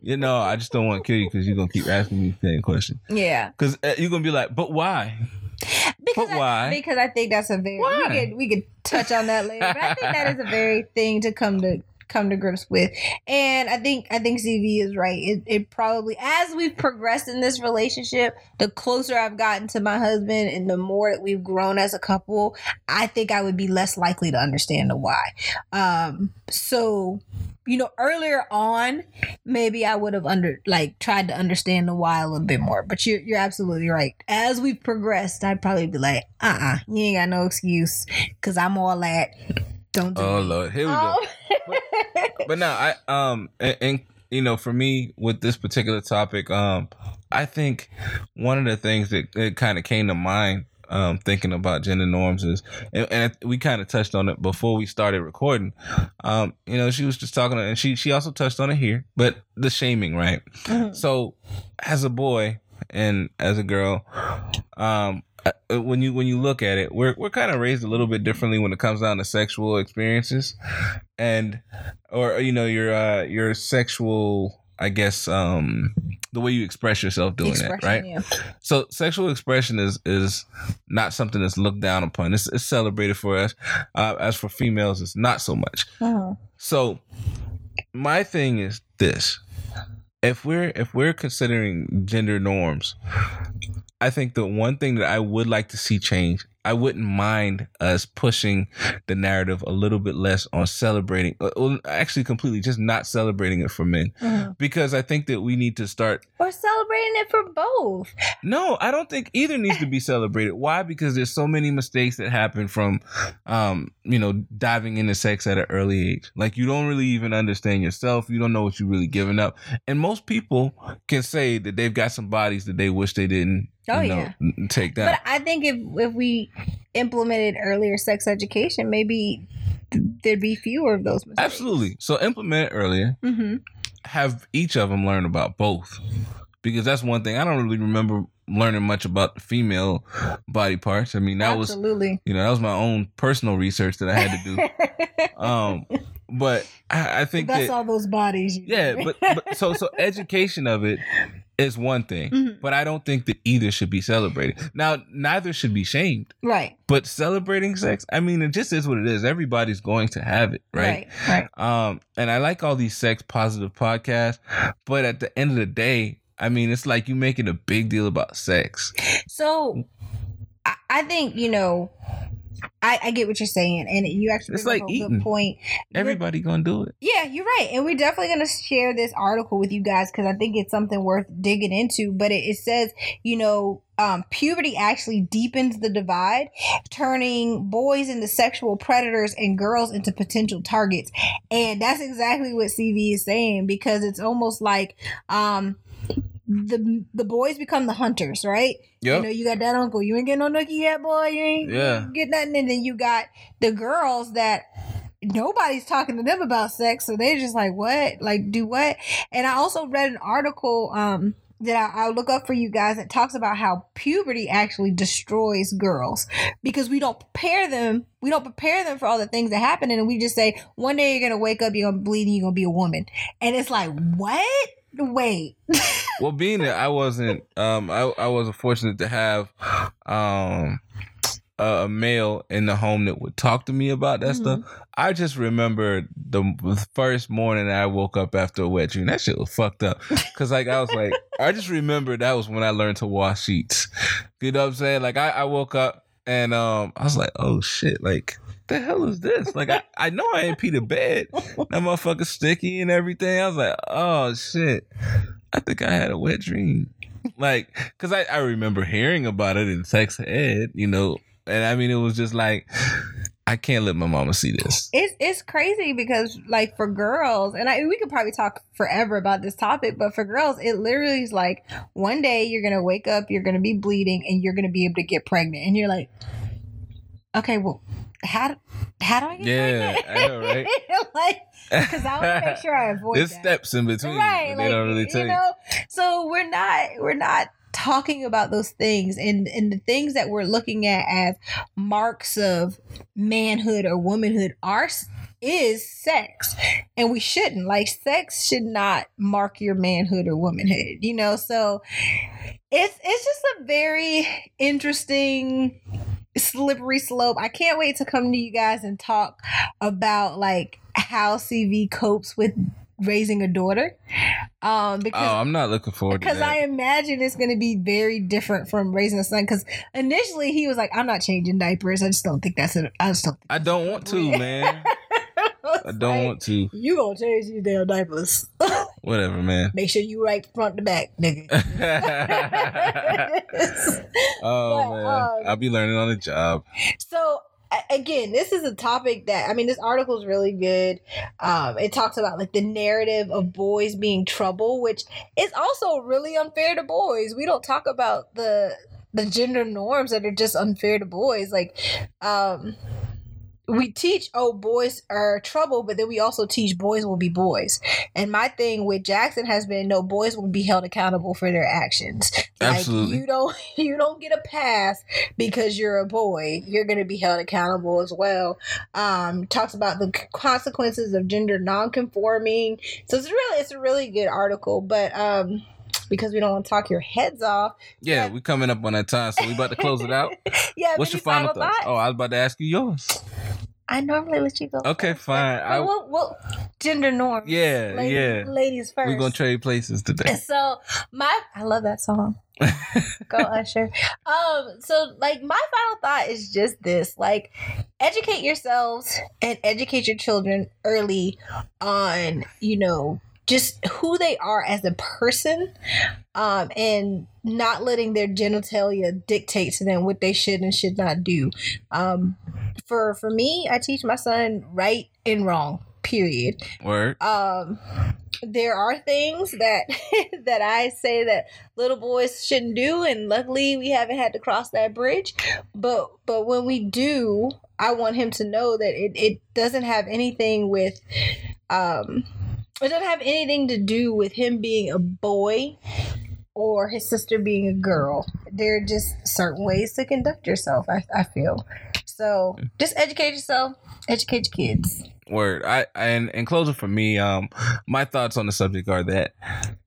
You know, I just don't want to kill you because you're gonna keep asking me the same question. Yeah, Because uh, you're gonna be like, but why? Because But I, why? because I think that's a very Why? we could we could touch on that later. But I think that is a very thing to come to come to grips with. And I think I think CV is right. It, it probably as we've progressed in this relationship, the closer I've gotten to my husband and the more that we've grown as a couple, I think I would be less likely to understand the why. Um so you know, earlier on, maybe I would have under like tried to understand the why a little bit more. But you're you're absolutely right. As we've progressed, I'd probably be like, uh uh you ain't got no excuse because I'm all that. Don't do Oh it. lord, here we go. Um, but now I um and, and you know, for me with this particular topic, um, I think one of the things that, that kind of came to mind um thinking about gender norms is and, and we kind of touched on it before we started recording. Um, you know, she was just talking and she she also touched on it here, but the shaming, right? mhm. So, as a boy and as a girl, um, uh, when you when you look at it, we're we're kind of raised a little bit differently when it comes down to sexual experiences, and or you know your uh, your sexual, I guess, um, the way you express yourself doing that, Expression, right? yeah. So sexual expression is is not something that's looked down upon. It's, it's celebrated for us. Uh, as for females, it's not so much. Uh-huh. So my thing is this. If we're if we're considering gender norms, I think the one thing that I would like to see change, I wouldn't mind us pushing the narrative a little bit less on celebrating uh, actually completely just not celebrating it for men Mhm. because I think that we need to start Or celebrating it for both. no, I don't think either needs to be celebrated. Why? Because there's so many mistakes that happen from, um, you know, diving into sex at an early age. Like you don't really even understand yourself. You don't know what you're really giving up. And most people can say that they've got some bodies that they wish they didn't. Oh, you know, yeah. take that. But I think if if we implemented earlier sex education, maybe there'd be fewer of those mistakes. Absolutely. So implement it earlier. Mm-hmm. Have each of them learn about both, because that's one thing I don't really remember learning much about the female body parts. I mean, that was Absolutely. you know that was my own personal research that I had to do. um but i, I think That's that all those bodies. Yeah but, but so so education of it is one thing Mhm. but i don't think that either should be celebrated. Now neither should be shamed. Right, but celebrating sex i mean it just is what it is. Everybody's going to have it right, right, right. um and i like all these sex positive podcasts but at the end of the day i mean it's like you making a big deal about sex. So, I think you know, I, I get what you're saying, and you actually It's like eating. good point. Everybody gonna do it Yeah, you're right. And we're definitely going to share this article with you guys because I think it's something worth digging into. But it, it says, you know, um, puberty actually deepens the divide, turning boys into sexual predators and girls into potential targets. And that's exactly what CV is saying because it's almost like um, the the boys become the hunters, right? Yep. You know, you got that uncle. You ain't getting no nookie yet, boy. You ain't Yeah. get nothing. And then you got the girls that nobody's talking to them about sex, so they're just like, "What? Like, do what?" And I also read an article um that I, I'll look up for you guys that talks about how puberty actually destroys girls because we don't prepare them. We don't prepare them for all the things that happen, and we just say one day you're gonna wake up, you're gonna bleed, and you're gonna be a woman, and it's like, what? Wait, well being that i wasn't um i, I was fortunate to have um a a male in the home that would talk to me about that Mhm. stuff i just remember the first morning i woke up after a wet dream that shit was fucked up. Because like i was like i just remember that was when i learned to wash sheets. You know what i'm saying? Like i, I woke up and um i was like oh shit like the hell is this? Like I, I know I ain't pee the bed. That motherfucker sticky and everything. I was like, oh shit. I think I had a wet dream. Like, cause I, I remember hearing about it in sex ed, you know, and I mean it was just like I can't let my mama see this. it's it's crazy because like for girls and I we could probably talk forever about this topic but for girls it literally is like one day you're gonna wake up you're gonna be bleeding and you're gonna be able to get pregnant and you're like okay, well, how how do I get Yeah, pregnant? I know, right? like, because I want to make sure I avoid There's that. steps in between. right? but they don't really tell you you. know, so we're not we're not talking about those things and and the things that we're looking at as marks of manhood or womanhood are is sex and we shouldn't like sex should not mark your manhood or womanhood you know so it's it's just a very interesting slippery slope i can't wait to come to you guys and talk about like how cv copes with raising a daughter um because Oh, I'm not looking forward to because. I imagine it's going to be very different from raising a son. Because initially he was like, "I'm not changing diapers. I just don't think that's it. I just don't. Think I don't want to, man. I don't want to. You gonna change these damn diapers? Whatever, man. Make sure you right front to back, nigga. oh But, man, um, I'll be learning on the job. so again this is a topic that i mean this article is really good um it talks about like the narrative of boys being trouble which is also really unfair to boys we don't talk about the the gender norms that are just unfair to boys like um we teach oh boys are trouble but then we also teach boys will be boys and my thing with jackson has been no boys will be held accountable for their actions Absolutely. like you don't you don't get a pass because you're a boy you're going to be held accountable as well um talks about the consequences of gender non-conforming so it's really it's a really good article but um because we don't want to talk your heads off Yeah, Yeah. we coming up on that time, so we about to close it out. yeah What's your final, thoughts? Oh, I was about to ask you yours. I normally let you go Okay, first, fine. I- what, what gender norms Yeah, ladies, yeah. ladies 1st We're gonna trade places today. so my i love that song go usher um so like my final thought is just this like educate yourselves and educate your children early on you know just who they are as a person um and not letting their genitalia dictate to them what they should and should not do. Um for for me i teach my son right and wrong period. Word. um there are things that that I say that little boys shouldn't do and luckily we haven't had to cross that bridge. But but when we do I want him to know that it, it doesn't have anything with um it doesn't have anything to do with him being a boy or his sister being a girl. There are just certain ways to conduct yourself, I, I feel. So just educate yourself, educate your kids. Word. I and in closing for me, um, my thoughts on the subject are that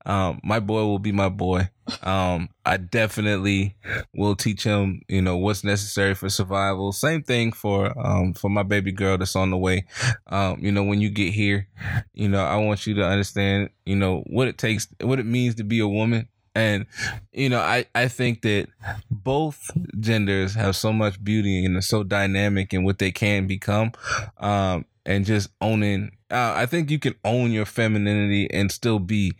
um, my boy will be my boy. Um, I definitely will teach him, you know, what's necessary for survival. Same thing for um for my baby girl that's on the way. Um, you know, when you get here, you know, I want you to understand, you know, what it takes, what it means to be a woman. And you know, I I think that both genders have so much beauty and are so dynamic in what they can become. Um, and just owning. Uh, I think you can own your femininity and still be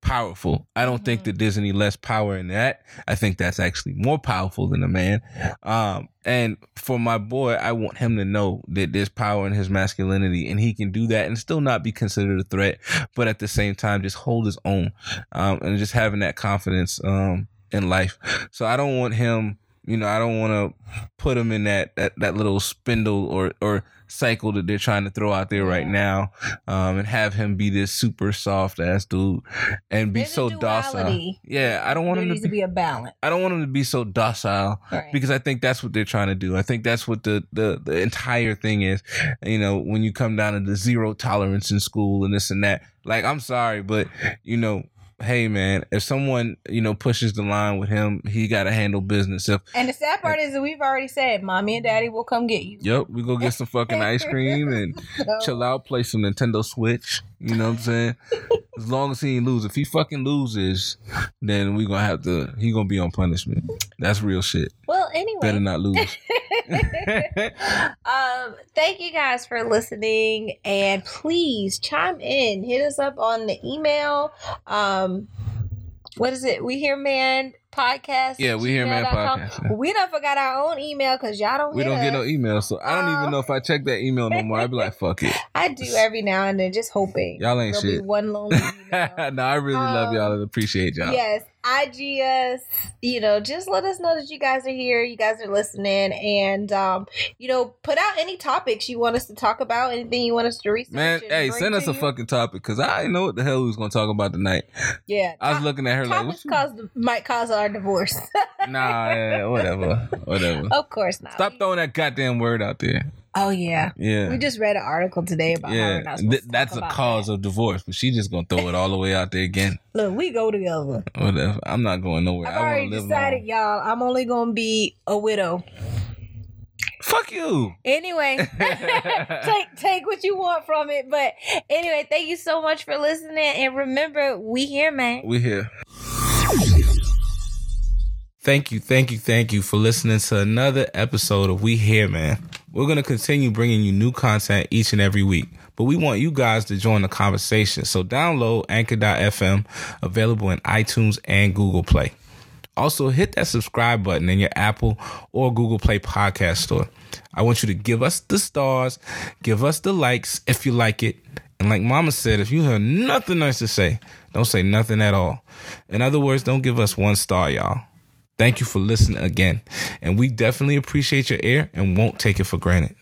powerful. I don't think Mhm. that there's any less power in that. I think that's actually more powerful than a man. Um, and for my boy, I want him to know that there's power in his masculinity and he can do that and still not be considered a threat, but at the same time, just hold his own um, and just having that confidence um, in life. So I don't want him, you know, I don't want to put him in that, that, that little spindle or, or cycle that they're trying to throw out there right now um, and have him be this super soft ass dude and be There's so docile. Yeah, I don't want there him to to be, be a balance. I don't want him to be so docile Right. because I think that's what they're trying to do. I think that's what the, the the entire thing is. You know, when you come down to the zero tolerance in school and this and that. Like, I'm sorry, but you know, hey man, if someone you know pushes the line with him, he got to handle business. If and the sad part is that we've already said, "Mommy and Daddy will come get you." yep, we go get some fucking ice cream and So, chill out, play some Nintendo Switch. You know what I'm saying? As long as he ain't lose. If he fucking loses, then we gonna have to. He gonna be on punishment. That's real shit. Well, anyway. Better not lose. um, thank you guys for listening, and please chime in. Hit us up on the email. Um, what is it? We Here Man podcast. Yeah, We Here Man podcast. We done forgot our own email because y'all don't We hear don't get no email, so I don't Oh. even know if I check that email no more. I'd be like, fuck it. I do every now and then, just hoping. Y'all ain't shit. Be one lonely email. no, I really love Um, y'all and appreciate y'all. Yes, IG us. You know, just let us know that you guys are here. You guys are listening, and um, you know, put out any topics you want us to talk about. Anything you want us to research. Man, hey, send us a you. fucking topic because I know what the hell we was gonna talk about tonight. Yeah, I was top- looking at her like, what cause might cause our divorce. you- nah, yeah, whatever, whatever. of course not. Stop throwing that goddamn word out there. Oh yeah. Yeah, We just read an article today about how yeah. we're not Th- that's a cause of divorce, but she just gonna throw it all the way out there again. Look, we go together. Whatever. I'm not going nowhere. I've I already live decided, long. y'all. I'm only gonna be a widow. Fuck you. Anyway, take take what you want from it. But anyway, thank you so much for listening. And remember, we here, man. We here. Thank you, thank you, thank you for listening to another episode of We Here, man. We're going to continue bringing you new content each and every week, but we want you guys to join the conversation. So download Anchor.fm, available in iTunes and Google Play. Also, hit that subscribe button in your Apple or Google Play podcast store. I want you to give us the stars, give us the likes if you like it. And like Mama said, if you have nothing nice to say, don't say nothing at all. In other words, don't give us one star, y'all. Thank you for listening again. And we definitely appreciate your ear and won't take it for granted.